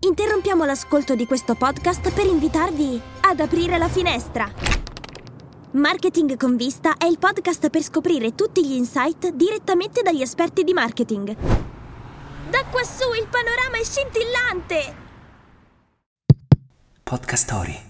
Interrompiamo l'ascolto di questo podcast per invitarvi ad aprire la finestra. Marketing con vista è il podcast per scoprire tutti gli insight direttamente dagli esperti di marketing. Da quassù il panorama è scintillante! Podcast Story.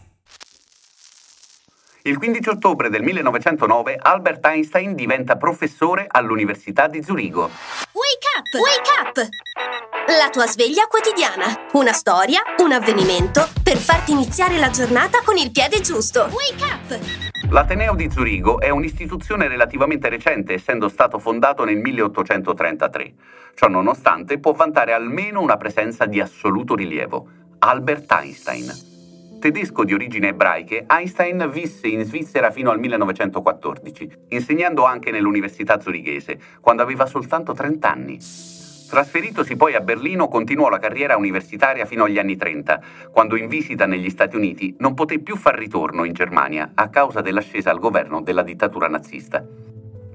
Il 15 ottobre del 1909 Albert Einstein diventa professore all'Università di Zurigo. Wake up! Wake up! La tua sveglia quotidiana. Una storia, un avvenimento per farti iniziare la giornata con il piede giusto. Wake up! L'Ateneo di Zurigo è un'istituzione relativamente recente, essendo stato fondato nel 1833. Ciò nonostante può vantare almeno una presenza di assoluto rilievo, Albert Einstein. Tedesco di origini ebraiche, Einstein visse in Svizzera fino al 1914, insegnando anche nell'Università zurighese, quando aveva soltanto 30 anni. Trasferitosi poi a Berlino, continuò la carriera universitaria fino agli anni 30, quando in visita negli Stati Uniti non poté più far ritorno in Germania a causa dell'ascesa al governo della dittatura nazista.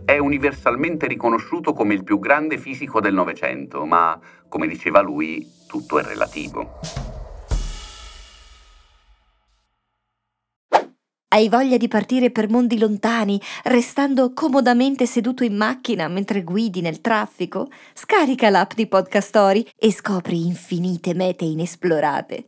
È universalmente riconosciuto come il più grande fisico del Novecento, ma, come diceva lui, tutto è relativo. Hai voglia di partire per mondi lontani, restando comodamente seduto in macchina mentre guidi nel traffico? Scarica l'app di Podcast Story e scopri infinite mete inesplorate.